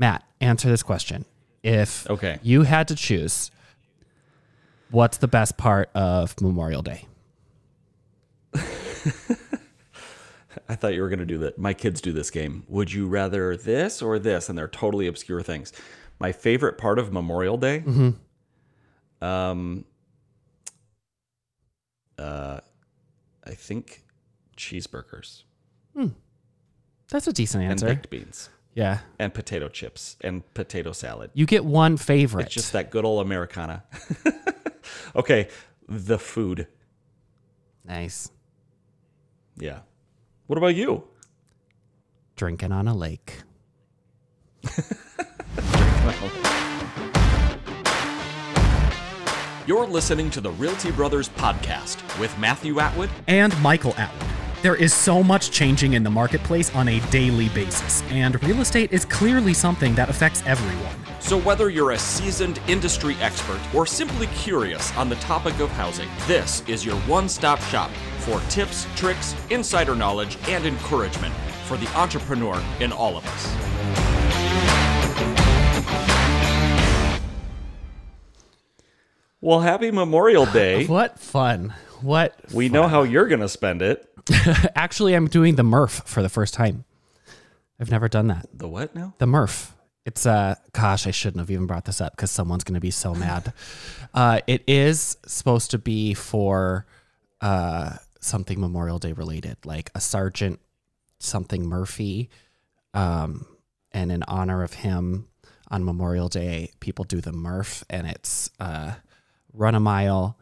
Matt, answer this question. If Okay. you had to choose, what's the best part of Memorial Day? I thought you were going to do that. My kids do this game. Would you rather this or this? And they're totally obscure things. My favorite part of Memorial Day, um, uh, I think cheeseburgers Hmm. That's a decent answer. and baked beans Yeah. and potato chips and potato salad. You get one favorite. It's just that good old Americana. okay, the food. nice. Yeah. What about you? Drinking on a lake. You're listening to the Realty Brothers podcast with Matthew Atwood and Michael Atwood. There is so much changing in the marketplace on a daily basis, and real estate is clearly something that affects everyone. So, whether you're a seasoned industry expert or simply curious on the topic of housing, this is your one stop shop for tips, tricks, insider knowledge, and encouragement for the entrepreneur in all of us. Well, happy Memorial Day. What fun. What We know how you're going to spend it. Actually, I'm doing the Murph for the first time. I've never done that. The what now? The Murph. It's uh gosh, I shouldn't have even brought this up because someone's gonna be so mad. Uh it is supposed to be for uh something Memorial Day related, like a Sergeant something Murphy. Um and in honor of him on Memorial Day, people do the Murph and it's uh run a mile,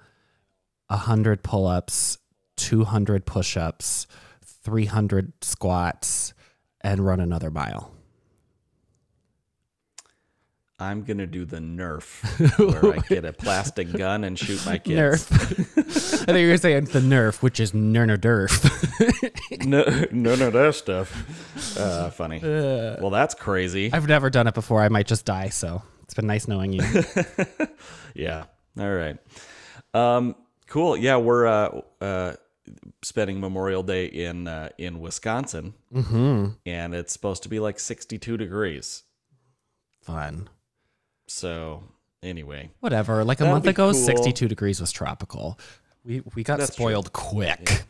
a hundred pull ups, two hundred push ups, three hundred squats, and run another mile. I'm going to do the Nerf, where I get a plastic gun and shoot my kids. Nerf. I think you were saying the Nerf, which is Derf. no, none of that stuff. Uh, funny. well, that's crazy. I've never done it before. I might just die. So it's been nice knowing you. Yeah. All right. Um, cool. Yeah, we're uh, uh, spending Memorial Day in uh, in Wisconsin, mm-hmm. and it's supposed to be like 62 degrees. Fun. So anyway, Whatever. Like a month ago, cool. 62 degrees was tropical. We we got That's true. spoiled quick.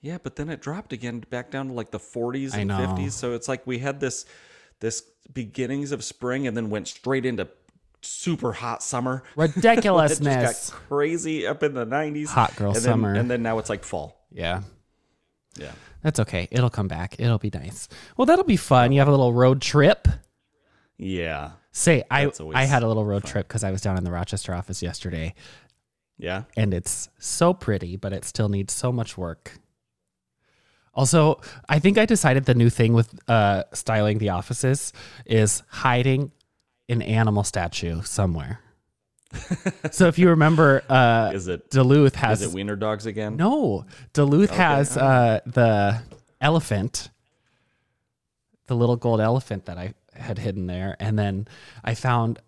yeah, but then it dropped again back down to like the 40s and 50s. So it's like we had this this beginnings of spring, and then went straight into super hot summer. Ridiculousness. got crazy up in the 90s. Hot girl and then, summer. And then now it's like fall. yeah. Yeah. That's okay. It'll come back. It'll be nice. Well, that'll be fun. You have a little road trip. Yeah. Say, I That's I had a little road trip because I was down in the Rochester office yesterday, Yeah. and it's so pretty, but it still needs so much work. Also, I think I decided the new thing with uh, styling the offices is hiding an animal statue somewhere. so if you remember, uh, Is it Duluth has is it wiener dogs again? no Duluth has uh, the elephant, the little gold elephant that I had hidden there, and then I found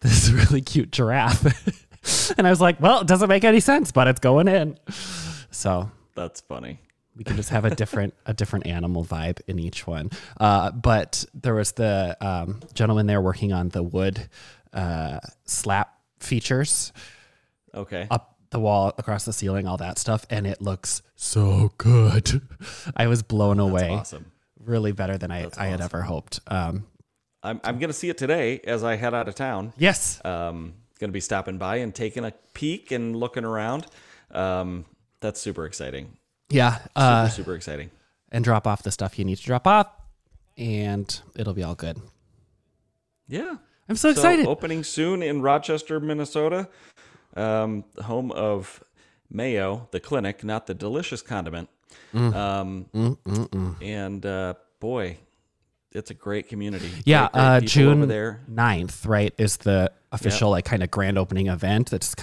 this really cute giraffe, and I was like, "Well, it doesn't make any sense, but it's going in." So That's funny. We can just have a different a different animal vibe in each one. Uh, but there was the um, gentleman there working on the wood uh, slat features Okay. up the wall, across the ceiling, all that stuff, and it looks so good. I was blown away. awesome. Really better than I, I had ever hoped. Um, I'm I'm gonna see it today as I head out of town. yes, Um, gonna be stopping by and taking a peek and looking around. Um, that's super exciting. Yeah, Super, uh, super exciting. and drop off the stuff you need to drop off, and it'll be all good. Yeah. I'm so excited. opening soon in Rochester, Minnesota, um, home of Mayo, the clinic, not the delicious condiment. Mm. Um, and uh, boy, it's a great community. Yeah, Great, great uh, June over there. 9th, right, is the official like kind of grand opening event. That's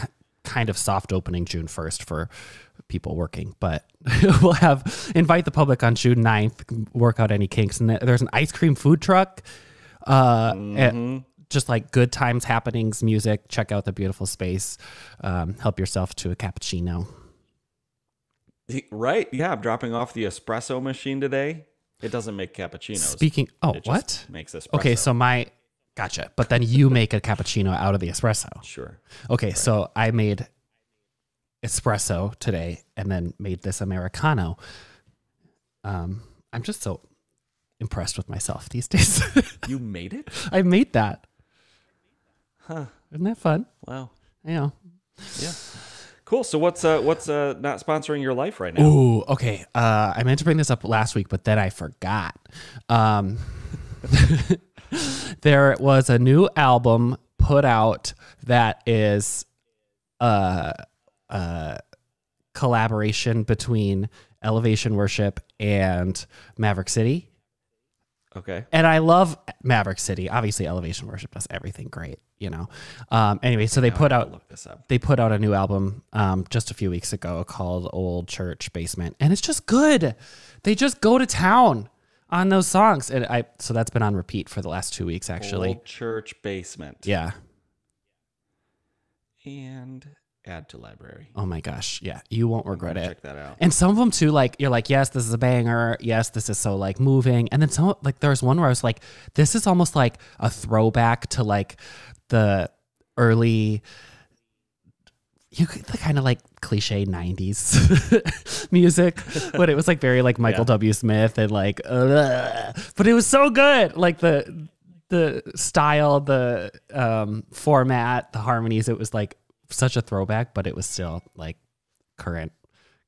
kind of soft opening June 1st for people working, but we'll have invite the public on June 9th, work out any kinks. And there's an ice cream food truck, uh, and just like good times, happenings, music. Check out the beautiful space. Um, help yourself to a cappuccino. Right? Yeah, I'm dropping off the espresso machine today. It doesn't make cappuccinos. Speaking, oh, what? makes espresso. Okay, so my gotcha. But then you make a cappuccino out of the espresso. sure. Okay, so I made espresso today and then made this americano. Um, I'm just so impressed with myself these days. You made it? I made that. Huh. Isn't that fun? Wow. Know. Yeah. Cool. So what's uh what's uh not sponsoring your life right now? Ooh, okay. Uh, I meant to bring this up last week, but then I forgot. Um, there was a new album put out that is a, a collaboration between Elevation Worship and Maverick City. Okay. And I love Maverick City. Obviously, Elevation Worship does everything great, you know. Um, anyway, so they put out look this up. they put out a new album um, just a few weeks ago called Old Church Basement, and it's just good. They just go to town on those songs, and I so that's been on repeat for the last two weeks actually. Old church basement. Yeah. And add to library. Oh my gosh. Yeah, you won't regret it. Check that out. And some of them too, like you're like, yes, this is a banger. Yes, this is so like moving. And then some like there was one where I was like, this is almost like a throwback to like the early, you could the kind of like cliche '90s music, but it was like very like Michael Yeah. W. Smith and like, ugh. but it was so good. Like the the style, the um, format, the harmonies. It was like such a throwback, but it was still like current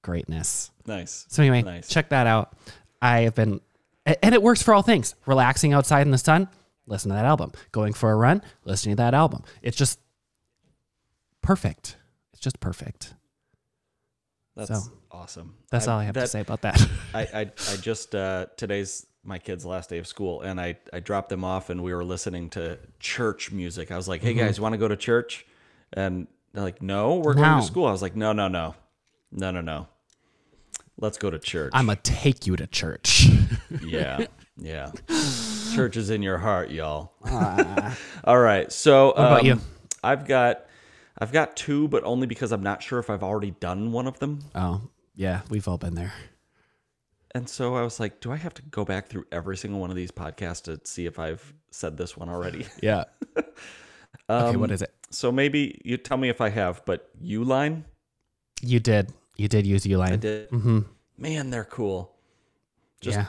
greatness. Nice. So anyway, Nice. check that out. I have been, and it works for all things. Relaxing outside in the sun, listen to that album. Going for a run, listening to that album. It's just perfect. It's just perfect. That's So, awesome. That's I- all I have to say about that. I, I I just uh today's my kid's last day of school and I I dropped them off and we were listening to church music. I was like, "Hey Mm-hmm. guys, want to go to church?" And they're like, "No, we're going to school." I was like, "No, no, no. No, no, no. Let's go to church." I'm gonna take you to church. yeah. Yeah. church is in your heart, y'all. All right. So, about um, you? I've got I've got two, but only because I'm not sure if I've already done one of them. oh yeah, we've all been there. And so I was like, do I have to go back through every single one of these podcasts to see if I've said this one already? Yeah. okay, what is it? so maybe you tell me if I have, but Uline, You did. You did use Uline. I did. Mm-hmm. Man, they're cool. Just yeah.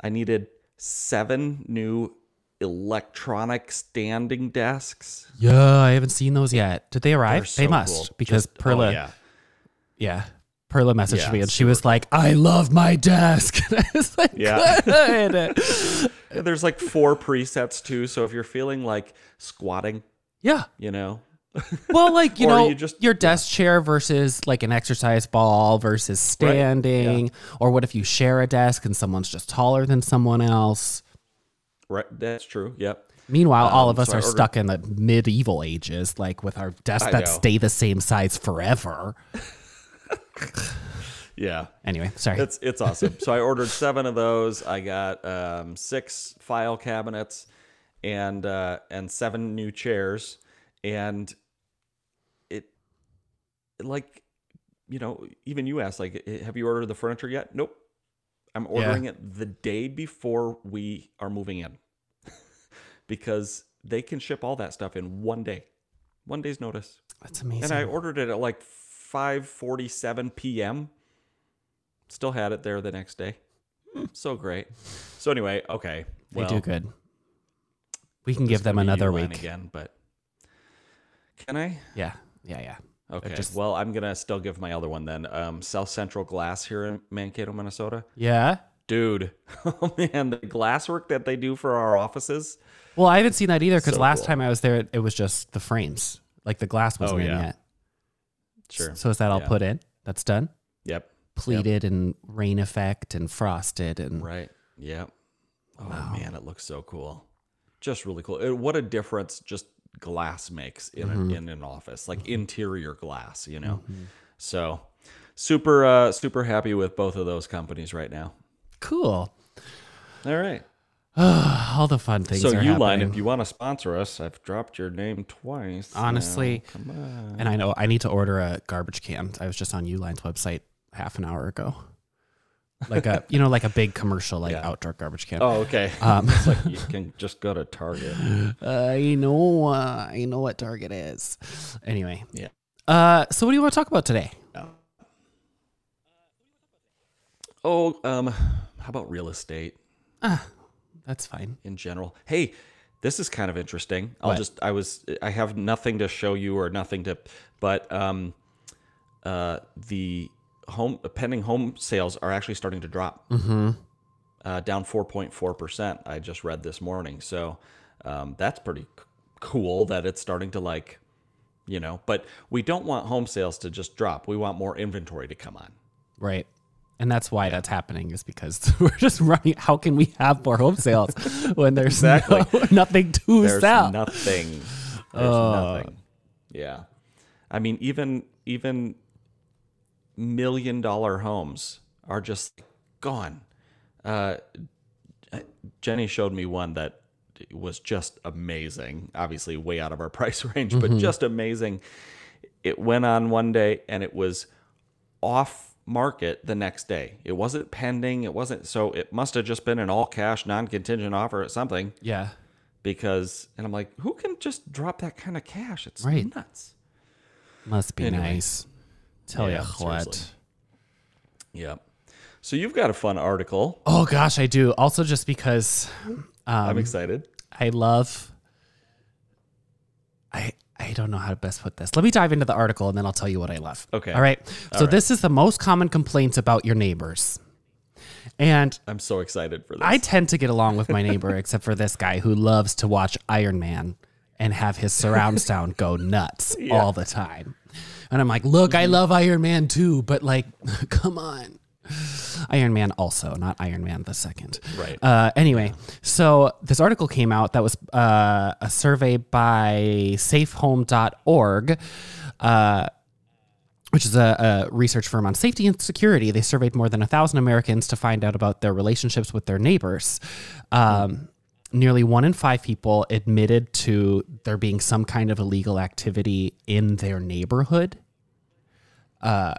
I needed seven new electronic standing desks. Yeah, I haven't seen those yet. Did they arrive? They're they must cool. because Just- oh, Perla. yeah. Yeah. Perla messaged Yeah, me and she was like, I love my desk. And I was like, Yeah. There's like four presets too. So if you're feeling like squatting, yeah. you know, Well, like, you know, you just- your desk chair versus like an exercise ball versus standing. Or what if you share a desk and someone's just taller than someone else? Right? That's true. Yep. Meanwhile, all Um, of us so are ordered- stuck in the medieval ages, like with our desks that stay the same size forever. Yeah. Anyway, sorry. It's it's awesome. So I ordered seven of those. I got um, six file cabinets and uh, and seven new chairs. And it like you know even you asked like "Eh, have you ordered the furniture yet? Nope. I'm ordering it the day before we are moving in because they can ship all that stuff in one day, one day's notice. That's amazing. And I ordered it at like 5:47 p.m. Still had it there the next day. Hmm. So great. So anyway, okay. they do good. We can give them another week. again, but can I? Yeah. Yeah. Yeah. Okay. just- well, I'm gonna still give my other one then. Um, South Central Glass here in Mankato, Minnesota. Yeah. Dude, oh man, the glasswork that they do for our offices. Well, I haven't seen that either because So last cool. time I was there, it, it was just the frames. Like the glass wasn't Oh, in yeah. yet. Sure. So is that all Yeah. put in? That's done? Yep. Pleated and rain effect and frosted and Right. Yep. Oh man, it looks so cool. Just really cool. Uh, What a difference just glass makes in Mm-hmm. a, in an office, like interior glass, you know. So, super uh super happy with both of those companies right now. cool. All right. All the fun things so are Uline, if you want to sponsor us, I've dropped your name twice. now. Honestly, come on. and I know I need to order a garbage can. I was just on Uline's website half an hour ago. Like a you know like a big commercial like Yeah. outdoor garbage can. Oh, okay. Um, it's like you can just go to Target. I know, uh, I know what Target is. Anyway, Yeah. Uh, so what do you want to talk about today? Oh, um, how about real estate That's fine. in general? Hey, this is kind of interesting. I'll What? just I was I have nothing to show you or nothing to, but um, uh, the home pending home sales are actually starting to drop. Mm-hmm. Uh, down four point four percent. I just read this morning, so um, that's pretty c- cool that it's starting to like, you know. But we don't want home sales to just drop. We want more inventory to come on. Right. And that's why that's happening is because we're just running. How can we have more home sales when there's Exactly. no- nothing to There's sell? nothing. There's nothing. Yeah. I mean, even even million dollar homes are just gone. Uh, Jenny showed me one that was just amazing. Obviously, way out of our price range, but just amazing. It went on one day and it was off market the next day. It wasn't pending. It wasn't so. It must have just been an all cash, non contingent offer or something yeah. because and I'm like, who can just drop that kind of cash? It's Right. nuts. Must be Anyway. nice. Tell Yeah, you what. seriously. Yeah. So you've got a fun article. Oh gosh, I do. Also, just because I'm um, excited. I love. I I don't know how to best put this. Let me dive into the article and then I'll tell you what I love. Okay. All right. So right. this is the most common complaints about your neighbors, and I'm so excited for this. I tend to get along with my neighbor, except for this guy who loves to watch Iron Man and have his surround sound go nuts all the time. And I'm like, look, I love Iron Man too, but like, come on. Iron Man also, not Iron Man the second. Right. Uh, anyway, so this article came out that was uh, a survey by safehome.org. Uh, which is a, a research firm on safety and security. They surveyed more than a thousand Americans to find out about their relationships with their neighbors. Um, nearly one in five people admitted to there being some kind of illegal activity in their neighborhood. Uh,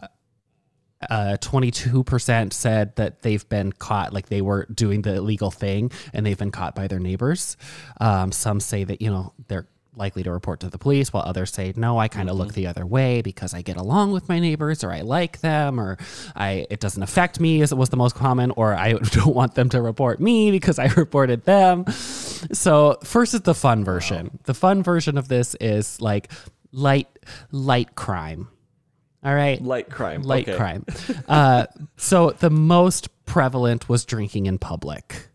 22% said that they've been caught, like they were doing the illegal thing and they've been caught by their neighbors. Um, some say that, you know, they're likely to report to the police, while others say, no, I kind of look the other way because I get along with my neighbors or I like them or I it doesn't affect me as it was the most common, or I don't want them to report me because I reported them. So first is the fun version. The fun version of this is like light light crime. All right Light crime. light Okay. crime. Uh, so the most prevalent was drinking in public,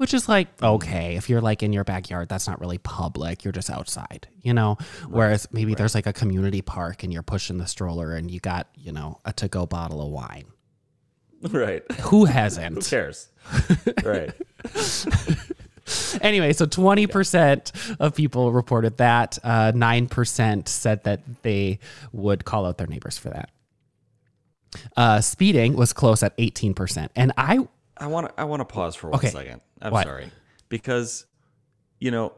which is like okay if you're like in your backyard, that's not really public. You're just outside, you know. Whereas maybe there's like a community park and you're pushing the stroller and you got you know a to-go bottle of wine. Right. Who hasn't? who cares? right. anyway, so 20% of people reported that. Uh, 9% said that they would call out their neighbors for that. Uh, speeding was close at 18%. And I I want to I want to pause for one Okay. second. I'm What? sorry. Because you know,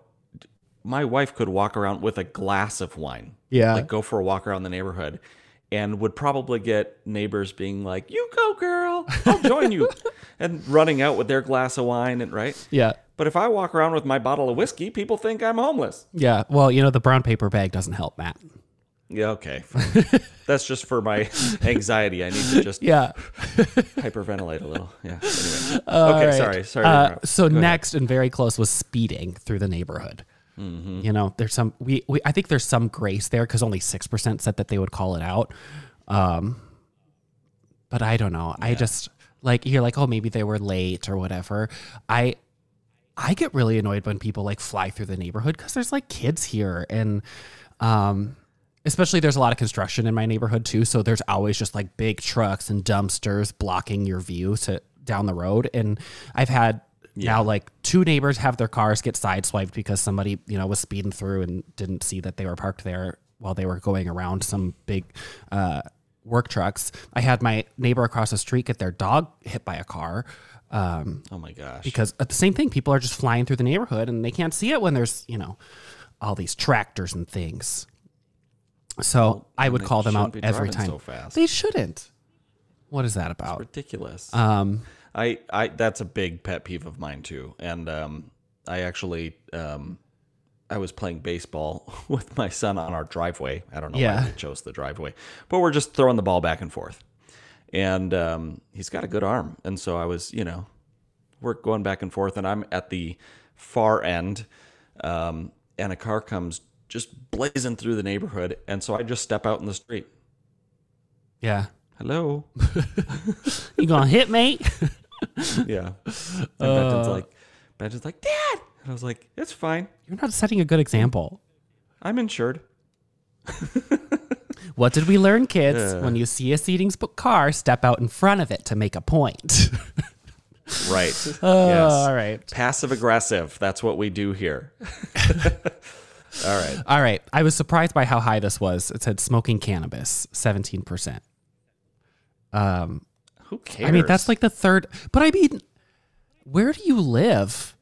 my wife could walk around with a glass of wine. Yeah. Like go for a walk around the neighborhood and would probably get neighbors being like, "You go, girl. I'll join you." and running out with their glass of wine and right? Yeah. But if I walk around with my bottle of whiskey, people think I'm homeless. Yeah. Well, you know, the brown paper bag doesn't help, Matt. Yeah, okay. That's just for my anxiety. I need to just Yeah. hyperventilate a little. Yeah. Anyway. All okay, right. sorry. Sorry. Uh, so Go ahead. next and very close was speeding through the neighborhood. You know, there's some we, we I think there's some grace there because only six percent said that they would call it out. Um, but I don't know. I just like you're like, oh, maybe they were late or whatever. I I get really annoyed when people like fly through the neighborhood because there's like kids here and um especially there's a lot of construction in my neighborhood too so there's always just like big trucks and dumpsters blocking your view to down the road and i've had now like two neighbors have their cars get sideswiped because somebody you know was speeding through and didn't see that they were parked there while they were going around some big uh, work trucks. I had my neighbor across the street get their dog hit by a car um, Oh my gosh. because at the same thing people are just flying through the neighborhood and they can't see it when there's you know all these tractors and things so i would call them out every time so fast. they shouldn't What is that about? Ridiculous. Um, I, I that's a big pet peeve of mine too. And um, I actually um, I was playing baseball with my son on our driveway. I don't know Yeah. why we chose the driveway, but we're just throwing the ball back and forth. And um, he's got a good arm, and so I was, you know, we're going back and forth, and I'm at the far end, um, and a car comes just blazing through the neighborhood, and so I just step out in the street. yeah. Hello. You gonna hit me? Yeah. And Benton's uh. like, Benton's like, Dad. And I was like, it's fine. You're not setting a good example. I'm insured. What did we learn, kids? When you see a speeding sp- car, step out in front of it to make a point. Right. Oh, yes. All right. Passive aggressive. That's what we do here. All right. All right. I was surprised by how high this was. It said smoking cannabis, 17%. Um, Who cares? I mean, that's like the third. But I mean, where do you live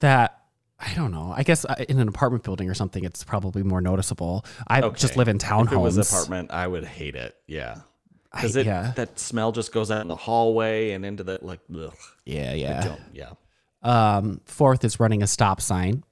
that. I don't know. I guess uh, in an apartment building or something, it's probably more noticeable. I just live in If it was townhomes. apartment, I would hate it. Yeah. Because yeah. that smell just goes out in the hallway and into the like. Ugh, Yeah, yeah. yeah. Um, fourth is running a stop sign.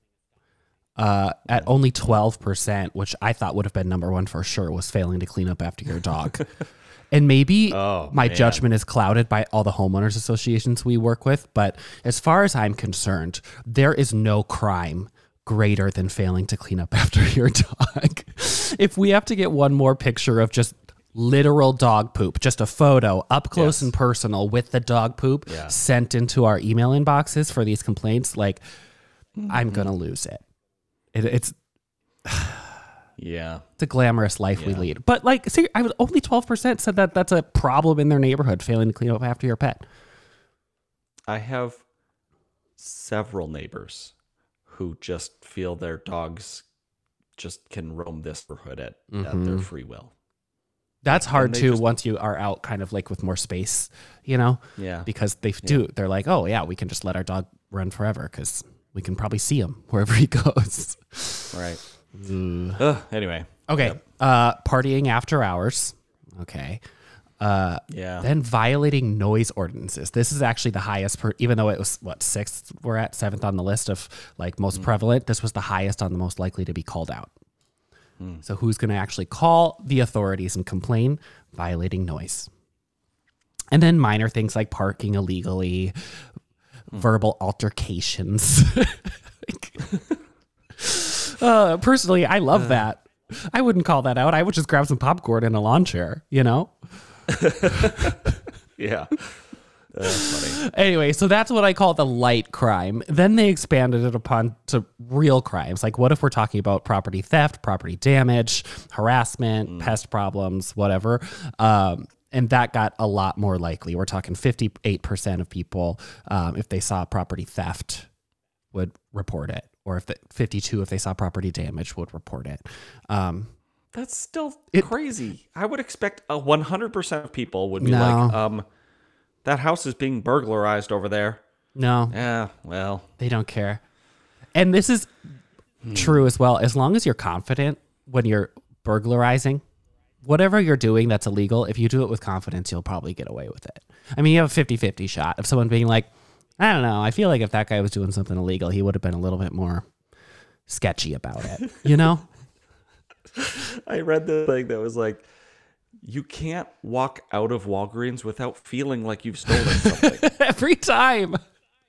Uh, at only twelve percent, which I thought would have been number one for sure, was failing to clean up after your dog. and maybe Oh, my man. judgment is clouded by all the homeowners associations we work with, but as far as I'm concerned, there is no crime greater than failing to clean up after your dog. if we have to get one more picture of just literal dog poop, just a photo up close Yes. and personal with the dog poop Yeah. sent into our email inboxes for these complaints, like I'm gonna lose it. It it's Yeah. it's a glamorous life we lead, but like, see, I was only twelve percent said that that's a problem in their neighborhood, failing to clean up after your pet. I have several neighbors who just feel their dogs just can roam this neighborhood at, at Mm-hmm. their free will. That's hard too just- once you are out, kind of like with more space, you know, Yeah. because they do. They're like, oh yeah, we can just let our dog run forever because we can probably see him wherever he goes. Right. Ugh, anyway. Okay. Uh, partying after hours. Okay. Uh, Yeah. then violating noise ordinances. This is actually the highest, per, even though it was what sixth we're at, seventh on the list of like most prevalent. This was the highest on the most likely to be called out. So who's going to actually call the authorities and complain? Violating noise. And then minor things like parking illegally, verbal altercations. uh, personally, I love that. I wouldn't call that out. I would just grab some popcorn and a lawn chair, you know? yeah. Anyway, so that's what I call the light crime. Then they expanded it upon to real crimes. Like, what if we're talking about property theft, property damage, harassment, pest problems, whatever? Um, and that got a lot more likely. We're talking 58% of people, um, if they saw property theft, would report it. Or if the 52, if they saw property damage, would report it. Um, That's still It- crazy. I would expect a 100% of people would be No. like, um, that house is being burglarized over there. no, Yeah, well, They don't care. And this is true as well. As long as you're confident when you're burglarizing, whatever you're doing that's illegal, if you do it with confidence, you'll probably get away with it. I mean, you have a 50 50 shot of someone being like, I don't know. I feel like if that guy was doing something illegal, he would have been a little bit more sketchy about it, you know? I read the thing that was like, you can't walk out of Walgreens without feeling like you've stolen something. Every time.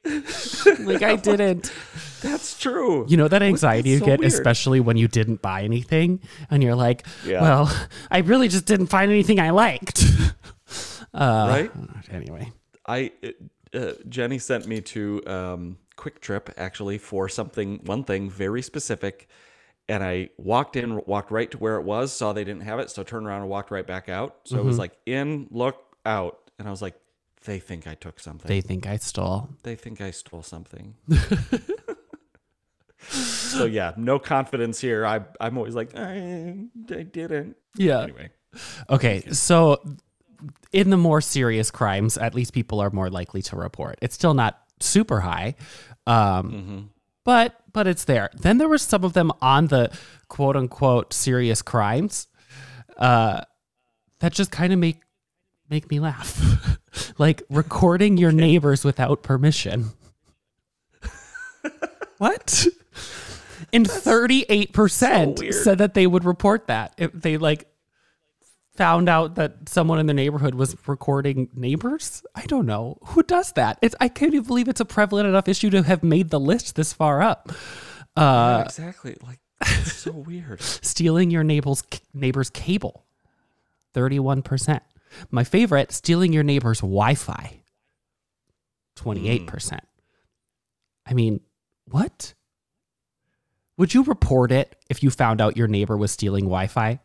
like, I didn't. That's true. You know that anxiety you so get, weird. especially when you didn't buy anything and you're like, Yeah. well, I really just didn't find anything I liked. Uh, right? Anyway, I uh, Jenny sent me to um, QuikTrip actually for something one thing very specific, and I walked in, walked right to where it was, saw they didn't have it, so turned around and walked right back out. So it was like in, look out, and I was like, they think I took something. they think I stole. they think I stole something. so yeah, no confidence here. I I'm always like I, I didn't. Yeah. Anyway, Okay, so in the more serious crimes, at least people are more likely to report. It's still not super high, um, but but it's there. Then there were some of them on the quote unquote serious crimes uh, that just kind of make make me laugh. like recording your neighbors without permission. what? And 38% weird. said that they would report that if they like found out that someone in their neighborhood was recording neighbors. I don't know. Who does that? It's I can't even believe it's a prevalent enough issue to have made the list this far up. Uh, Yeah, exactly. Like it's so weird. stealing your neighbor's neighbor's cable. 31%. My favorite, stealing your neighbor's Wi-Fi. 28%. I mean, what? Would you report it if you found out your neighbor was stealing Wi-Fi?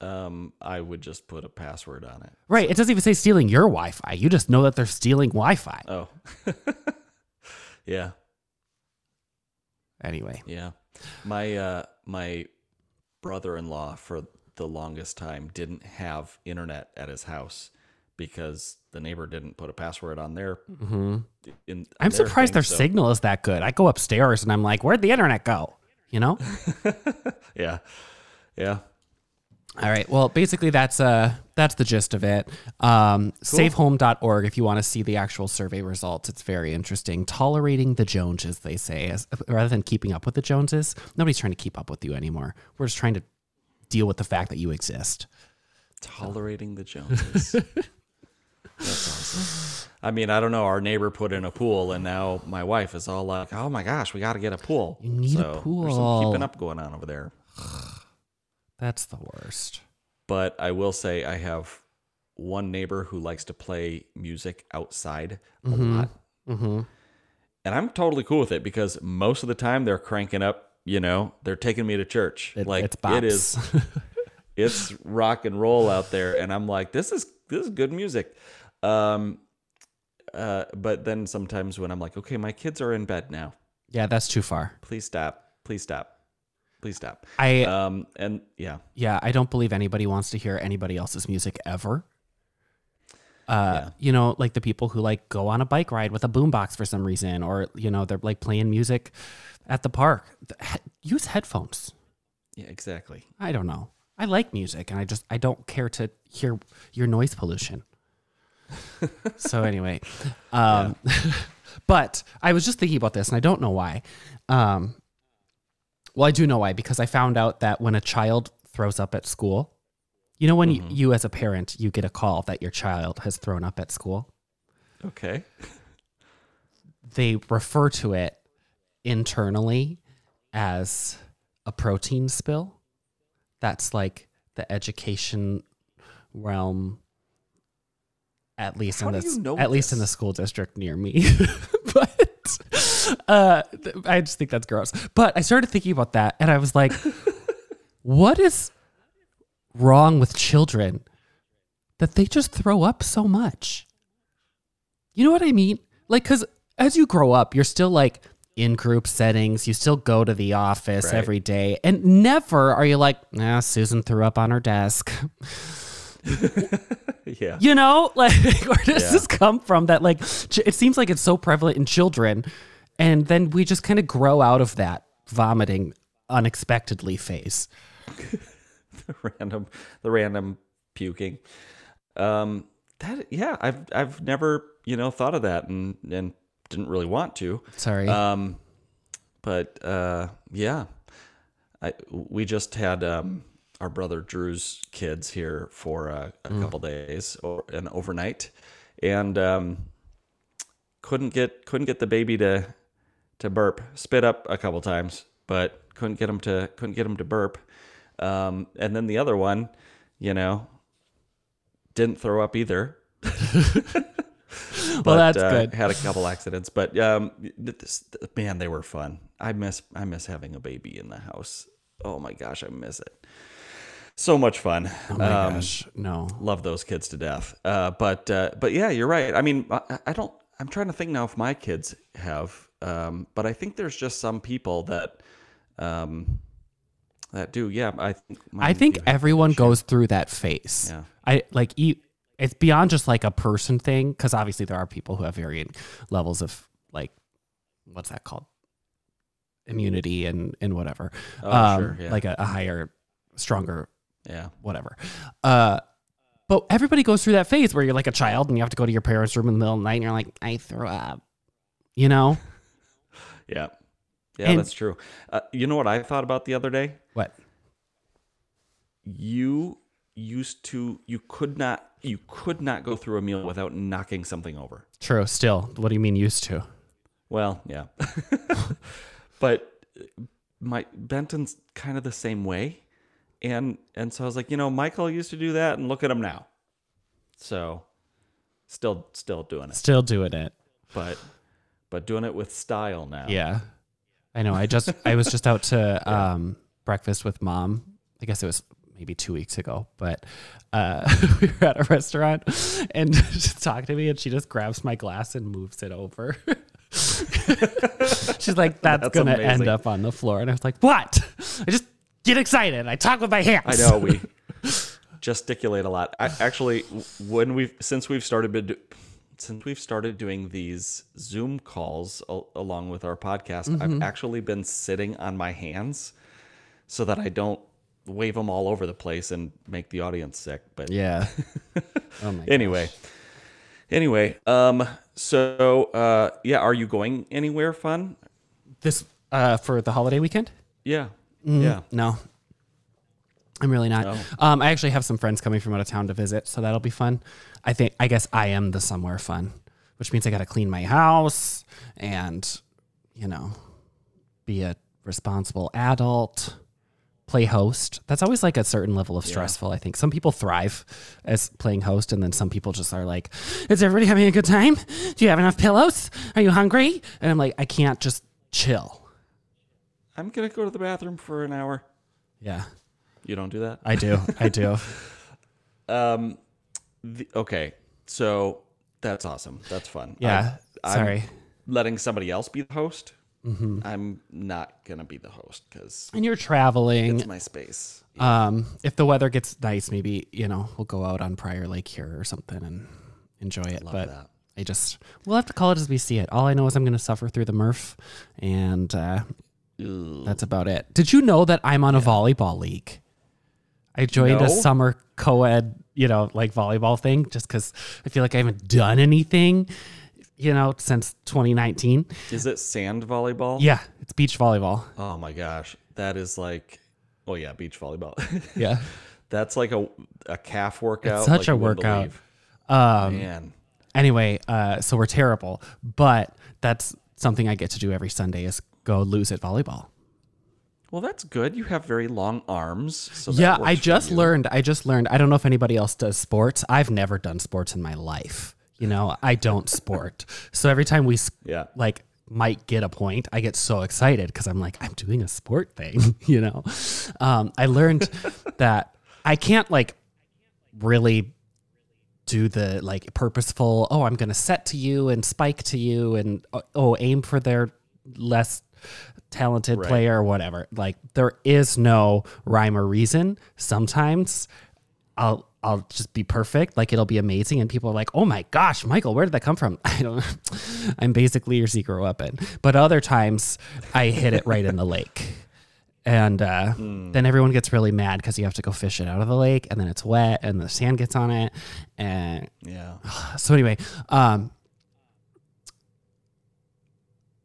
Um, I would just put a password on it. Right, it doesn't even say stealing your Wi-Fi. You just know that they're stealing Wi-Fi. Oh. yeah. Anyway, Yeah. My uh my brother-in-law for the longest time didn't have internet at his house because the neighbor didn't put a password on their in on I'm their surprised thing, their so- signal is that good. I go upstairs and I'm like, "Where'd the internet go?" You know? Yeah. Yeah. All right. Well, basically that's uh that's the gist of it. Um safehome.org if you want to see the actual survey results. It's very interesting. Tolerating the Joneses, they say, as, rather than keeping up with the Joneses. Nobody's trying to keep up with you anymore. We're just trying to deal with the fact that you exist. Tolerating the Joneses. That's awesome. I mean, I don't know. Our neighbor put in a pool, and now my wife is all like, "Oh my gosh, we got to get a pool." You need a There's some pool. keeping up going on over there. That's the worst. But I will say, I have one neighbor who likes to play music outside a lot, Mm-hmm. and I'm totally cool with it because most of the time they're cranking up. You know, they're taking me to church. It, like it's bops. it is. it's rock and roll out there and i'm like this is this is good music um uh but then sometimes when i'm like okay my kids are in bed now yeah, that's too far. please stop please stop please stop I um and yeah yeah, I don't believe anybody wants to hear anybody else's music ever. Uh, Yeah. you know, like the people who like go on a bike ride with a boombox for some reason, or you know, they're like playing music at the park. Use headphones. yeah exactly I don't know. I like music, and I just I don't care to hear your noise pollution. so anyway, um, but I was just thinking about this, and I don't know why. Um, well, I do know why because I found out that when a child throws up at school, you know, when you, you as a parent you get a call that your child has thrown up at school, okay they refer to it internally as a protein spill. That's like the education realm, at least How in this, you know at least in the school district near me. but uh, I just think that's gross. But I started thinking about that, and I was like, what is wrong with children that they just throw up so much? You know what I mean? Like, because as you grow up, you're still like in group settings. You still go to the office Right. every day, and never are you like, nah, Susan threw up on her desk. yeah You know, like where does Yeah. this come from? That like it seems like it's so prevalent in children, and then we just kind of grow out of that vomiting unexpectedly phase. The random the random puking um that yeah i've i've never you know thought of that and and didn't really want to Sorry. Um, but uh, yeah, I we just had um our brother Drew's kids here for uh, a couple days or an overnight, and um, couldn't get couldn't get the baby to to burp, spit up a couple times, but couldn't get him to couldn't get him to burp. Um, and then the other one, you know, didn't throw up either. well, that's uh, good. Had a couple accidents, but um, this, man, they were fun. I miss I miss having a baby in the house. Oh my gosh, I miss it. So much fun. Oh my Um, gosh, no. love those kids to death. Uh, but uh, but yeah, you're right. I mean, I, I don't. I'm trying to think now if my kids have, um, but I think there's just some people that um, that do. Yeah, I think. I think everyone goes through that phase. Yeah. I like you. It's beyond just like a person thing because obviously there are people who have varying levels of like what's that called immunity and and whatever. Oh, um, sure, yeah. Like a, a higher, stronger Yeah. whatever. Uh, but everybody goes through that phase where you're like a child and you have to go to your parents' room in the middle of the night and you're like, I threw up. You know? Yeah. Yeah, And- that's true. Uh, you know what I thought about the other day? What? You used to you could not you could not go through a meal without knocking something over. True. Still, what do you mean used to? Well, yeah. but my Benton's kind of the same way. And and so I was like, you know, Michael used to do that and look at him now. So still still doing it. Still doing it. But but doing it with style now. Yeah. I know. I just I was just out to um breakfast with mom. I guess it was maybe two weeks ago, but uh we were at a restaurant and she's talking to me and she just grabs my glass and moves it over. she's like, that's, That's gonna end up on the floor. And I was like, What? I just get excited. I talk with my hands. I know we gesticulate a lot. I, actually, when we've since we've started been do- since we've started doing these Zoom calls al- along with our podcast, I've actually been sitting on my hands so that I don't wave them all over the place and make the audience sick. But Yeah. oh my anyway, anyway, um, so uh, yeah, are you going anywhere fun? This uh for the holiday weekend? Yeah, yeah. No. I'm really not. No. Um, I actually have some friends coming from out of town to visit, so that'll be fun. I think I guess I am the somewhere fun, which means I got to clean my house and, you know, be a responsible adult, play host. That's always like a certain level of stressful. I think some people thrive as playing host, and then some people just are like, "Is everybody having a good time? Do you have enough pillows? Are you hungry?" And I'm like, I can't just chill. I'm gonna go to the bathroom for an hour. Yeah, You don't do that. I do. I do. Um, the, okay, so that's awesome. That's fun. Yeah. I, I'm sorry. letting somebody else be the host. I'm not gonna be the host because and you're traveling. it's my space. Um, if the weather gets nice, maybe you know we'll go out on Prior Lake here or something and enjoy it. but that. I just we'll have to call it as we see it. All I know is I'm going to suffer through the Murph, and uh, that's about it. Did you know that I'm on a volleyball league? I joined a summer co-ed, you know, like volleyball thing, just because I feel like I haven't done anything, you know, since 2019. Is it sand volleyball? Yeah, it's beach volleyball. Oh my gosh, that is like, oh yeah, beach volleyball. Yeah. That's like a a calf workout. such like a workout. Um, Man, Anyway, uh, so we're terrible, but that's something I get to do every Sunday is go lose at volleyball. well that's good. You have very long arms. So that yeah, I just learned. I just learned. I don't know if anybody else does sports. I've never done sports in my life. You know, I don't sport. So every time we Yeah. like might get a point, I get so excited because I'm like, I'm doing a sport thing. You know, um, I learned that I can't like really do the like purposeful oh i'm gonna set to you and spike to you and uh, oh aim for their less talented Right. player or whatever like there is no rhyme or reason sometimes i'll i'll just be perfect. Like it'll be amazing. And people are like oh my gosh michael where did that come from? I don't i'm basically your secret weapon. But other times i hit it right in the lake. And uh, then everyone gets really mad because you have to go fish it out of the lake and then it's wet and the sand gets on it and Yeah. so anyway um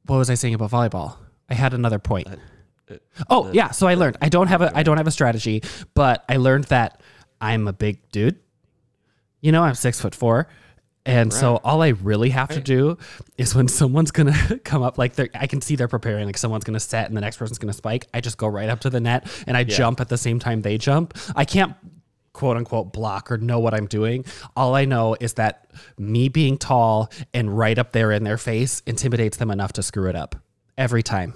what was i saying about volleyball? I had another point. It- oh yeah so i learned. I don't have a i don't have a strategy but i learned that i'm a big dude you know i'm six foot four and so all I really have to do is when someone's gonna come up, like they're, I can see they're preparing, like someone's gonna set and the next person's gonna spike. I just go right up to the net and I jump at the same time they jump. I can't quote unquote block or know what I'm doing. All I know is that me being tall and right up there in their face intimidates them enough to screw it up every time.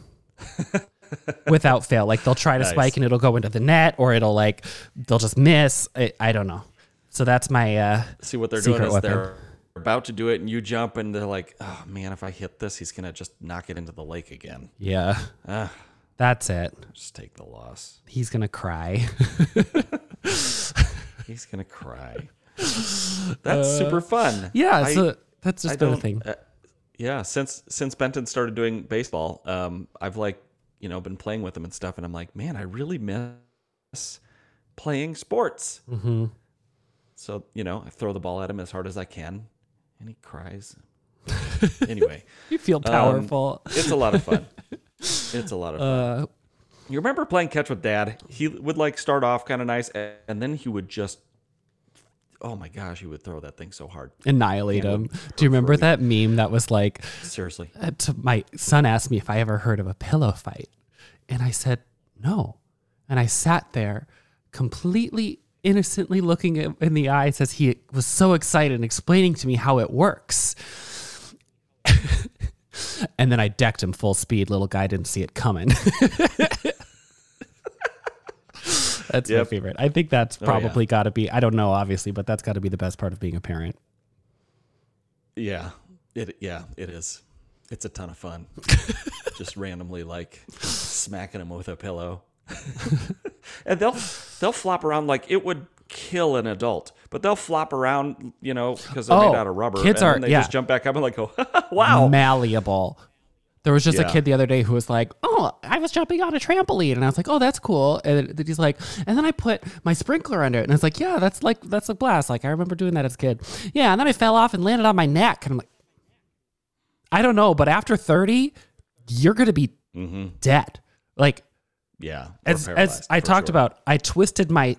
Without fail. Like they'll try to Nice. spike and it'll go into the net or it'll like they'll just miss. I, I don't know. So that's my uh See what they're doing is weapon. they're about to do it, and you jump, and they're like, "Oh man, if I hit this, he's gonna just knock it into the lake again." yeah. Ah, That's it. just take the loss. He's gonna cry. He's gonna cry. That's super fun. yeah, I- so that's just I been a thing. uh, yeah, since since Benton started doing baseball, um, I've like you know been playing with him and stuff, and I'm like, man, I really miss playing sports. Mm-hmm. So you know, I throw the ball at him as hard as I can, and he cries. anyway, You feel um, powerful. it's a lot of fun. It's a lot of fun. uh, You remember playing catch with dad? He would like start off kind of nice, and then he would just, oh my gosh, he would throw that thing so hard. annihilate him. Do you remember that meme that was like, Seriously. uh, to my son asked me if I ever heard of a pillow fight, and I said no, and I sat there completely innocently looking him in the eyes as he was so excited and explaining to me how it works. and then I decked him full speed. Little guy didn't see it coming. that's my favorite. I think that's oh, yeah. probably got to be. I don't know, obviously, but that's got to be the best part of being a parent. Yeah, it yeah it is. It's a ton of fun. Just randomly like smacking them with a pillow, and they'll they'll flop around like it would kill an adult, but they'll flop around, you know, because they're Oh, made out of rubber. kids and are- they yeah. just jump back up and like go, wow. malleable. There was just a kid the other day who was like, "Oh, I was jumping on a trampoline," and I was like, "Oh, that's cool." And he's like, "And then I put my sprinkler under it," and I was like, "Yeah, that's like that's a blast. Like I remember doing that as a kid." Yeah, and then I fell off and landed on my neck, and I'm like, I don't know, but after thirty, you're gonna be dead. Like yeah, as, as I talked sure. about, I twisted my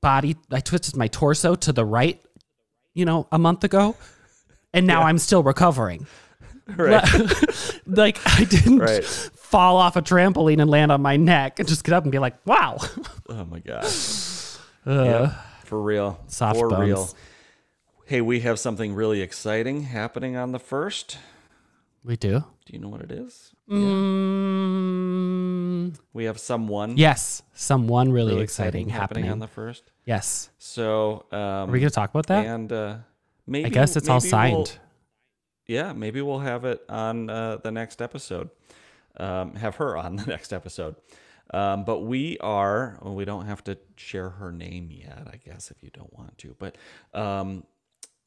body, I twisted my torso to the right, you know, a month ago, and now I'm still recovering. Right. like I didn't Right. fall off a trampoline and land on my neck and just get up and be like, "Wow." Oh my gosh. Uh, Yep, for real. soft for bones. real. Hey, we have something really exciting happening on the first. We do. Do you know what it is? Mm, We have someone yes, someone really, really exciting, happening. on the first. yes. So, um, Are we going to talk about that? and uh, maybe I guess it's all maybe we'll- signed. Yeah, maybe we'll have it on uh, the next episode. Um, have her on the next episode. Um, but we are. Well, we don't have to share her name yet, I guess, if you don't want to. But, um,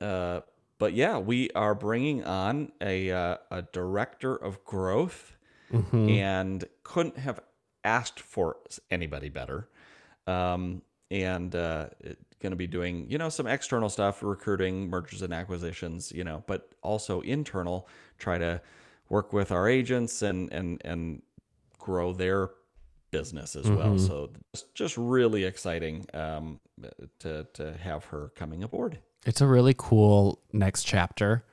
uh, but yeah, we are bringing on a uh, a director of growth, Mm-hmm. and couldn't have asked for anybody better. Um, and uh, going to be doing you know some external stuff, recruiting, mergers and acquisitions, you know, but also internal. Try to work with our agents and and and grow their business as well. Mm-hmm. So it's just really exciting um, to to have her coming aboard. It's a really cool next chapter,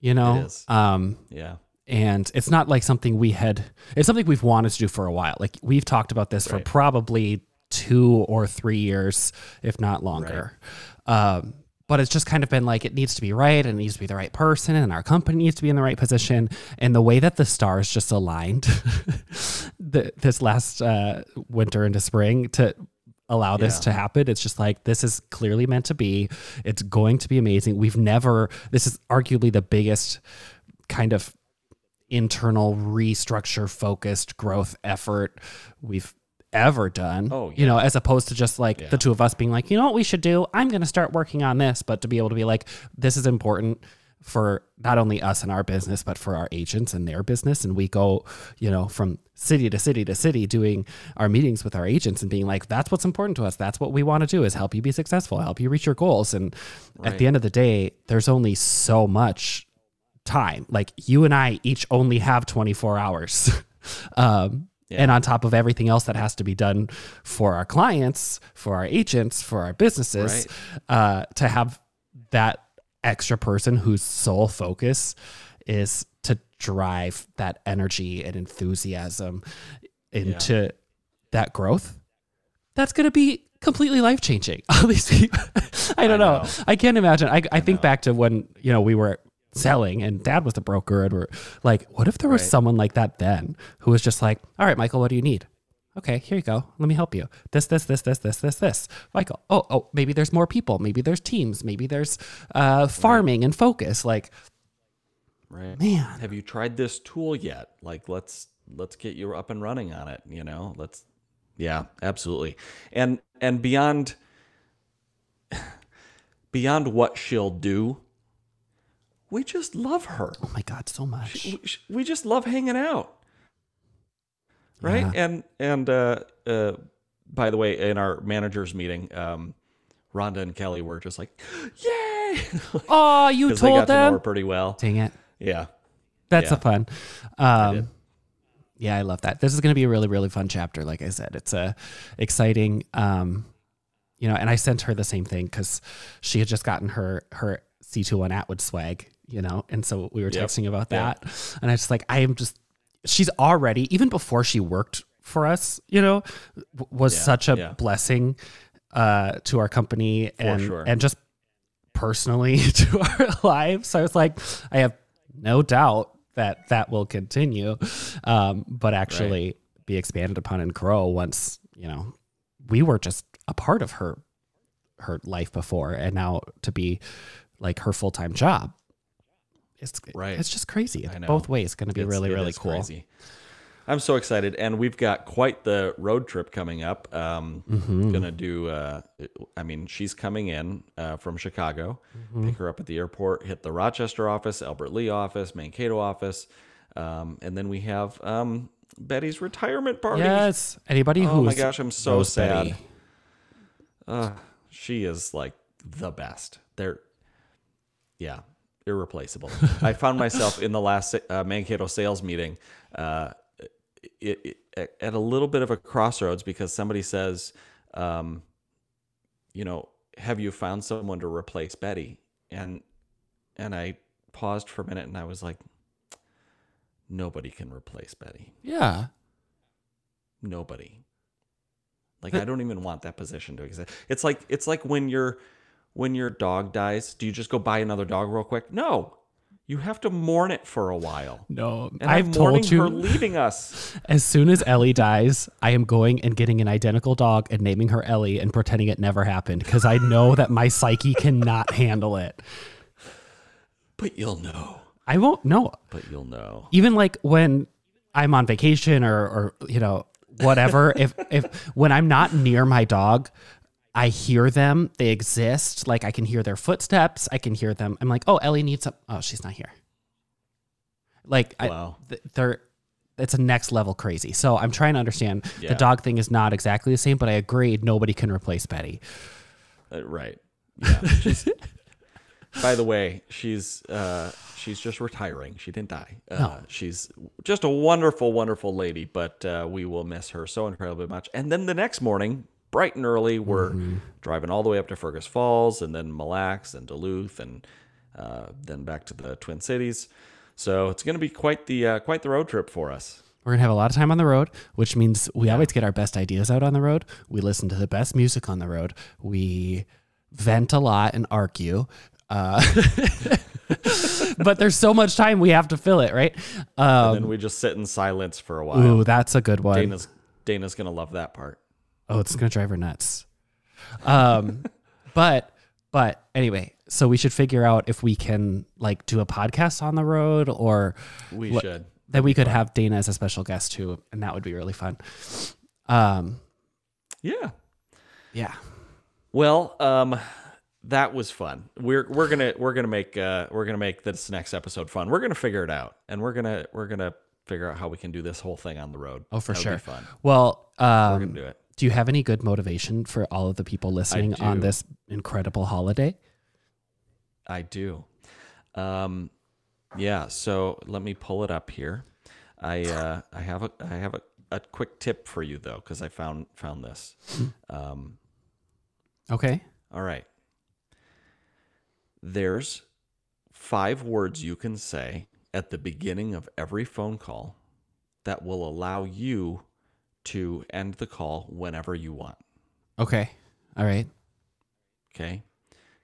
you know? Um Yeah. and it's not like something we had it's something we've wanted to do for a while like we've talked about this for probably two or three years if not longer. Um, but it's just kind of been like it needs to be right and it needs to be the right person and our company needs to be in the right position. And the way that the stars just aligned the, this last uh, winter into spring to allow this Yeah. to happen it's just like this is clearly meant to be. It's going to be amazing. We've never this is arguably the biggest kind of internal restructure focused growth effort we've ever done. Oh, You know, as opposed to just like Yeah. the two of us being like, you know what we should do? I'm going to start working on this, but to be able to be like, this is important for not only us and our business, but for our agents and their business. And we go, you know, from city to city to city doing our meetings with our agents and being like, that's what's important to us. That's what we want to do is help you be successful, help you reach your goals. And at the end of the day, there's only so much time. Like you and I each only have 24 hours. um, And on top of everything else that has to be done for our clients, for our agents, for our businesses, uh, to have that extra person whose sole focus is to drive that energy and enthusiasm into that growth, that's going to be completely life changing. All these people, I don't know. know. I can't imagine. I, I think back to when, you know, we were selling and dad was the broker and we're like, what if there was Right. someone like that then who was just like, all right, Michael, what do you need? Okay, here you go. Let me help you. This, this, this, this, this, this, this. Michael. Oh, oh, maybe there's more people. Maybe there's teams. Maybe there's uh, farming and focus. Like, Right. man, Have you tried this tool yet? Like let's let's get you up and running on it, you know? Let's Yeah, absolutely. And and beyond beyond what she'll do, we just love her. oh my God, so much. We- We just love hanging out. Right? And and uh uh by the way, in our managers meeting, um, Rhonda and Kelly were just like, "Yay!" Oh, you because they got told to know her them. pretty well. Dang it. Yeah, That's Yeah. a fun. Um, yeah, I love that. This is going to be a really, really fun chapter. Like I said, it's a exciting. Um, you know, and I sent her the same thing because she had just gotten her her C two one Atwood swag. You know, and so we were Yep. texting about Yeah. that, and I just like I am just. She's already even before she worked for us. You know, was Yeah, such a yeah. blessing uh, to our company and sure. and just personally to our lives. So I was like, I have no doubt that that will continue, um, but actually be expanded upon and grow once you know we were just a part of her her life before, and now to be like her full time job. It's Right. It's just crazy. I know. Both ways, going to be It's- really really cool. crazy. I'm so excited, and we've got quite the road trip coming up. Um, Mm-hmm. Gonna do. Uh, I mean, she's coming in uh, from Chicago. Mm-hmm. Pick her up at the airport. Hit the Rochester office, Albert Lea office, Mankato office, um, and then we have um, Betty's retirement party. Yes. Anybody Oh who's my gosh, I'm so sad. Uh, she is like the best. They're, yeah, irreplaceable. I found myself in the last uh, Mankato sales meeting uh, it, it, at a little bit of a crossroads because somebody says, um, you know, have you found someone to replace Betty? And and I paused for a minute and I was like, nobody can replace Betty. Yeah. Nobody. Like I don't even want that position to exist. It's like it's like when your when your dog dies, do you just go buy another dog real quick? No. You have to mourn it for a while. No, And I've I'm told you her leaving us. as soon as Ellie dies, I am going and getting an identical dog and naming her Ellie and pretending it never happened because I know that my psyche cannot handle it. But you'll know. I won't know. But you'll know. Even like when I'm on vacation or, or you know, whatever, if if when I'm not near my dog, I hear them, they exist. Like I can hear their footsteps, I can hear them. I'm like, oh, Ellie needs some. Oh, she's not here. Like Wow. I, th- they're it's a next level crazy. So I'm trying to understand. Yeah. The dog thing is not exactly the same, but I agree nobody can replace Betty. Uh, right. Yeah. By the way, she's uh, she's just retiring. She didn't die. Uh, She's just a wonderful, wonderful lady. But uh, we will miss her so incredibly much. And then the next morning, bright and early, we're Mm-hmm. driving all the way up to Fergus Falls, and then Mille Lacs and Duluth, and uh, then back to the Twin Cities. So it's going to be quite the uh, quite the road trip for us. We're gonna have a lot of time on the road, which means we always get our best ideas out on the road. We listen to the best music on the road. We vent a lot and argue. Uh, but there's so much time we have to fill it, right? And Um, then we just sit in silence for a while. ooh, that's a good one. Dana's Dana's going to love that part. Oh, it's gonna drive her nuts. Um, but but anyway, so we should figure out if we can like do a podcast on the road, or We What- should. then we could have Dana as a special guest too, and that would be really fun. Um, Yeah. yeah. Well, um, that was fun. We're we're gonna we're gonna make uh we're gonna make this next episode fun. We're gonna figure it out, and we're gonna we're gonna figure out how we can do this whole thing on the road. Oh, for That'll sure. Be fun. Well, We're um, gonna do it. Do you have any good motivation for all of the people listening on this incredible holiday? I do. Um, yeah. So let me pull it up here. I uh, I have a I have a, a quick tip for you though because I found found this. Um, Okay. All right. There's five words you can say at the beginning of every phone call that will allow you to end the call whenever you want. Okay. All right. Okay.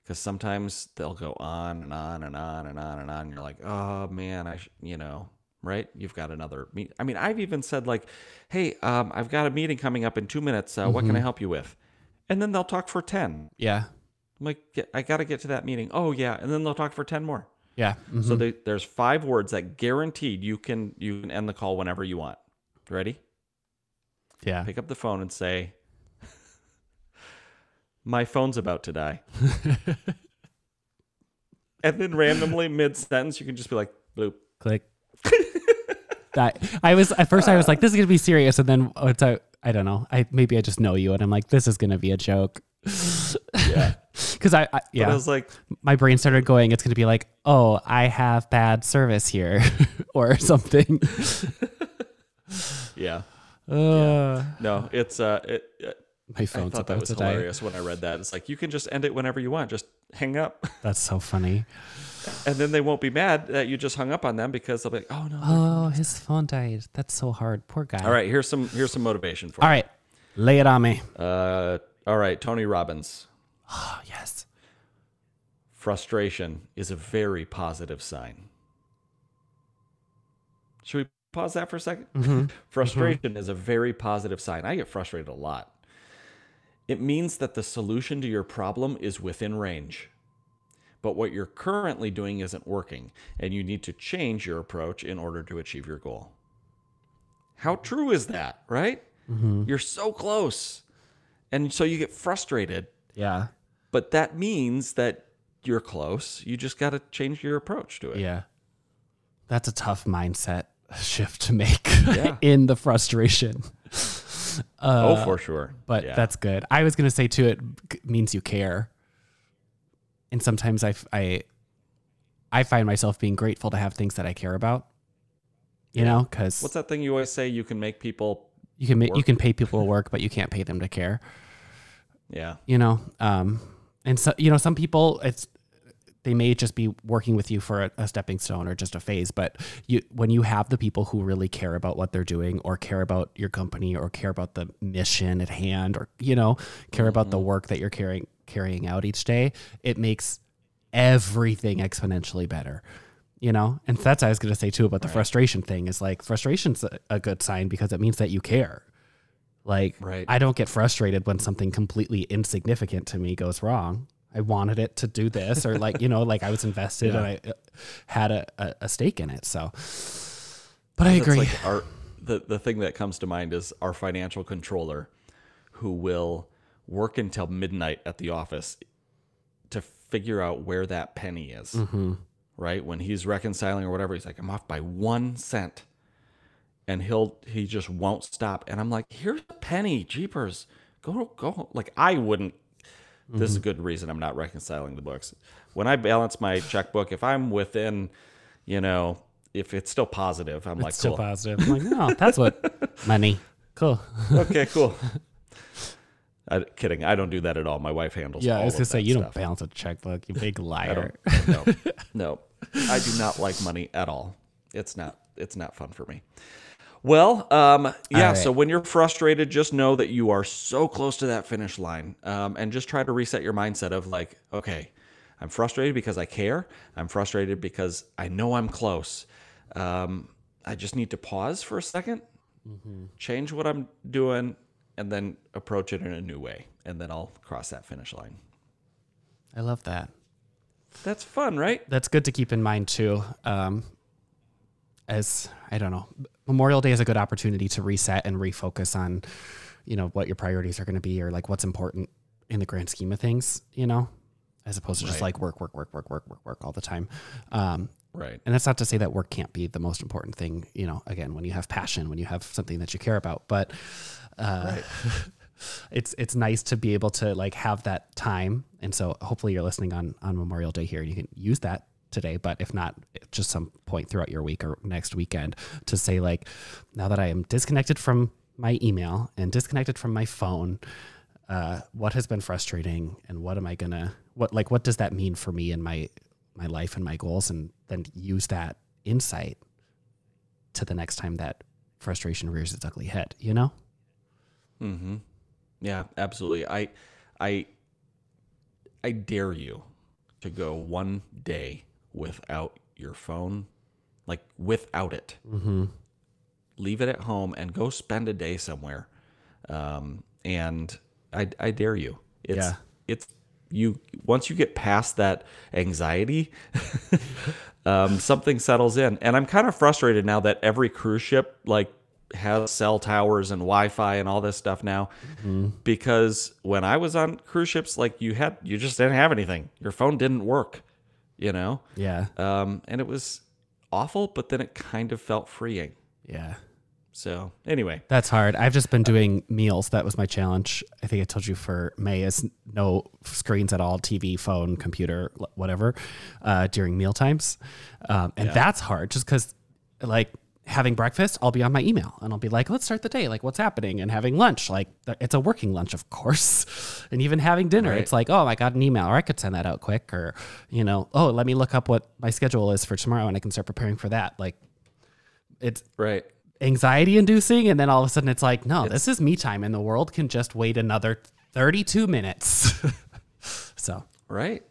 Because sometimes they'll go on and on and on and on and on. And you're like, oh man, I, sh-, you know, right? You've got another meet. I mean, I've even said like, hey, um, I've got a meeting coming up in two minutes. Uh, What can I help you with? And then they'll talk for 10. Yeah. I'm like, "Get- I got to get to that meeting. Oh yeah, and then they'll talk for ten more. Yeah. mhm. So they, there's five words that guaranteed you can you can end the call whenever you want. Ready? Yeah. Pick up the phone and say, "My phone's about to die," and then randomly mid sentence you can just be like, "Bloop." Click. that I was at first I was like, this is gonna be serious, and then once I I don't know. I maybe I just know you, and I'm like, this is gonna be a joke. Yeah. Because I, I But yeah, I was like, my brain started going. It's gonna be like, oh, I have bad service here, or something. yeah. Uh, No, it's uh, it, it, My I phone's thought that was to die. hilarious when I read that. It's like you can just end it whenever you want. Just hang up, That's so funny. and then they won't be mad that you just hung up on them because they'll be like, "Oh no." Oh, his phone died. That's so hard. Poor guy. All right, here's some here's some motivation for All right. Lay it on me. Uh, all right, Tony Robbins. Oh, yes. Frustration is a very positive sign. Should we pause that for a 2nd mm-hmm. mm-hmm. Frustration is a very positive sign. I get frustrated a lot. It means that the solution to your problem is within range. But what you're currently doing isn't working, and you need to change your approach in order to achieve your goal. How true is that, right? Mm-hmm. You're so close. And so you get frustrated Yeah. but that means that you're close. You just got to change your approach to it. Yeah. That's a tough mindset shift to make Yeah. in the frustration. oh, for sure. But Yeah. that's good. I was going to say too, it means you care. And sometimes I, I, I find myself being grateful to have things that I care about, you know, cause what's that thing you always say? You can make people. you can make, you can pay people to work, but you can't pay them to care. Yeah, you know um and so you know some people it's they may just be working with you for a, a stepping stone or just a phase but you when you have the people who really care about what they're doing or care about your company or care about the mission at hand or you know care about the mm-hmm. work that you're carrying carrying out each day it makes everything exponentially better you know and that's what i was going to say too about the frustration thing is like frustration's a, a good sign because it means that you care like, Right. I don't get frustrated when something completely insignificant to me goes wrong. I wanted it to do this, or like, you know, like I was invested and I uh, had a, a, a stake in it. So, but I agree. like our the the thing that comes to mind is our financial controller, who will work until midnight at the office to figure out where that penny is. Mm-hmm. Right when he's reconciling or whatever, he's like, "I'm off by one cent," and he'll he just won't stop. And I'm like, "Here's a penny, jeepers, go go." Like I wouldn't. This is mm-hmm. a good reason I'm not reconciling the books. When I balance my checkbook, if I'm within, you know, if it's still positive, I'm like, Still cool. positive. I'm like, no, that's what money. Cool. okay, cool. I, kidding. I don't do that at all. My wife handles. Yeah, I was gonna say you don't stuff. balance a checkbook, you big liar. don't. No, no, I do not like money at all. It's not. It's not fun for me. Well, um, yeah. right. So when you're frustrated, just know that you are so close to that finish line, um, and just try to reset your mindset of like, okay, I'm frustrated because I care. I'm frustrated because I know I'm close. Um, I just need to pause for a 2nd change what I'm doing, and then approach it in a new way, and then I'll cross that finish line. I love that. That's fun, right? that's good to keep in mind too. Um, as I don't know, Memorial Day is a good opportunity to reset and refocus on, you know, what your priorities are going to be or like what's important in the grand scheme of things, you know, as opposed to just like work, work, work, work, work, work, work all the time. Um, Right. and that's not to say that work can't be the most important thing, you know, again, when you have passion, when you have something that you care about, but, uh, it's, it's nice to be able to like have that time. And so hopefully you're listening on, on Memorial Day here and you can use that today, but if not, just some point throughout your week or next weekend to say like, now that I am disconnected from my email and disconnected from my phone, uh, what has been frustrating and what am I gonna what like what does that mean for me and my my life and my goals and then use that insight to the next time that frustration rears its ugly head, you know? Mm-hmm. Yeah, absolutely. I, I, I dare you to go one day without your phone, like without it. Mm-hmm. Leave it at home and go spend a day somewhere. Um, and I, I dare you. It's, Yeah. it's you. Once you get past that anxiety, um, something settles in. And I'm kind of frustrated now that every cruise ship like has cell towers and Wi-Fi and all this stuff now, because when I was on cruise ships, like you had, you just didn't have anything. Your phone didn't work, you know, Yeah. um, and it was awful. But then it kind of felt freeing. Yeah. So anyway, That's hard. I've just been doing meals. That was my challenge. I think I told you for May is no screens at all, TV, phone, computer, whatever, uh, during meal times. Um, and that's hard just because like having breakfast, I'll be on my email and I'll be like, let's start the day. Like what's happening? And having lunch, like it's a working lunch, of course. And even having dinner, Right. it's like, oh, I got an email or I could send that out quick or, you know, oh, let me look up what my schedule is for tomorrow and I can start preparing for that. Like it's right. anxiety inducing and then all of a sudden it's like no this is me time and the world can just wait another 32 minutes so Right.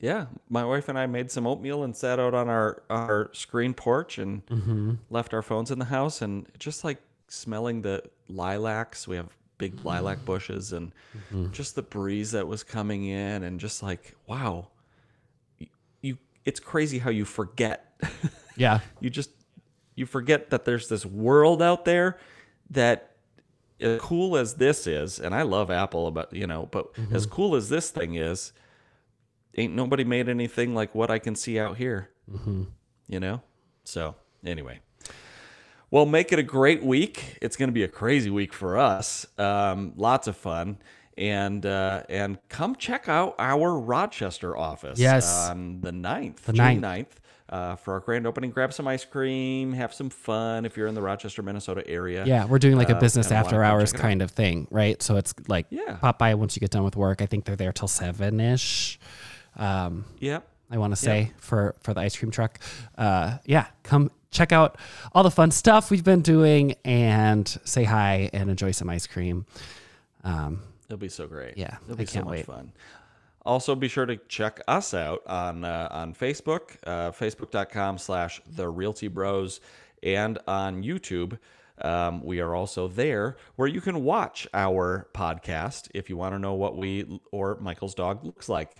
Yeah, my wife and I made some oatmeal and sat out on our our screen porch and Mm-hmm. left our phones in the house and just like smelling the lilacs. We have big lilac bushes and Mm-hmm. just the breeze that was coming in and just like wow, you, it's crazy how you forget. yeah you just you forget that there's this world out there that as cool as this is and i love apple but you know but as cool as this thing is ain't nobody made anything like what i can see out here you know so anyway well make it a great week it's going to be a crazy week for us um, lots of fun and uh, and come check out our rochester office Yes. on the 9th The June 9th. 9th uh, for our grand opening. Grab some ice cream, have some fun if you're in the Rochester, Minnesota area. yeah we're doing like a Uh, business wanna after hours check it out. kind of thing right so it's like Yeah. pop by once you get done with work i think they're there till 7ish um, Yep. I want to say for for the ice cream truck. Uh, yeah, come check out all the fun stuff we've been doing and say hi and enjoy some ice cream. Um, It'll be so great. Yeah, it'll I be so much wait. fun. Also, be sure to check us out on uh, on Facebook, uh, facebook.com slash the Realty Bros, and on YouTube. Um, we are also there where you can watch our podcast if you want to know what we or Michael's dog looks like.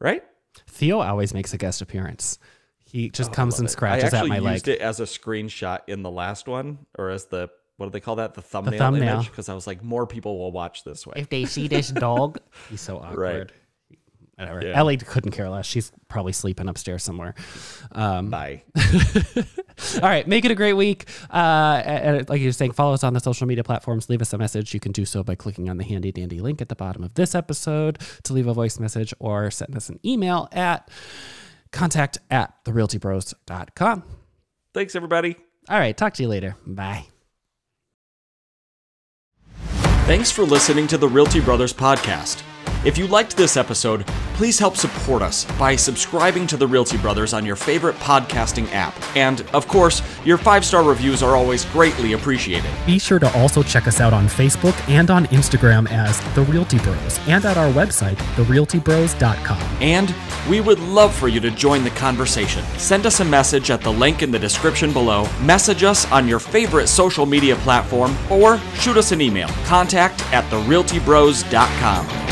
Right? Theo always makes a guest appearance. He just oh, comes and Oh, I scratches at actually my leg. used it as a screenshot in the last one, or as the what do they call that? The thumbnail, thumbnail. image, because I was like, more people will watch this way. If they see this dog, he's so awkward. Whatever. Yeah. Ellie couldn't care less. She's probably sleeping upstairs somewhere. Um, Bye. All right, make it a great week. Uh, and like you're saying, follow us on the social media platforms. Leave us a message. You can do so by clicking on the handy dandy link at the bottom of this episode to leave a voice message or send us an email at contact at therealtybros.com. Thanks, everybody. All right, talk to you later. Bye. Thanks for listening to the Realty Brothers podcast. If you liked this episode, please help support us by subscribing to the Realty Brothers on your favorite podcasting app. And, of course, your five star reviews are always greatly appreciated. Be sure to also check us out on Facebook and on Instagram as The Realty Bros and at our website, therealtybros.com. And we would love for you to join the conversation. Send us a message at the link in the description below, message us on your favorite social media platform, or shoot us an email. Contact at therealtybros.com.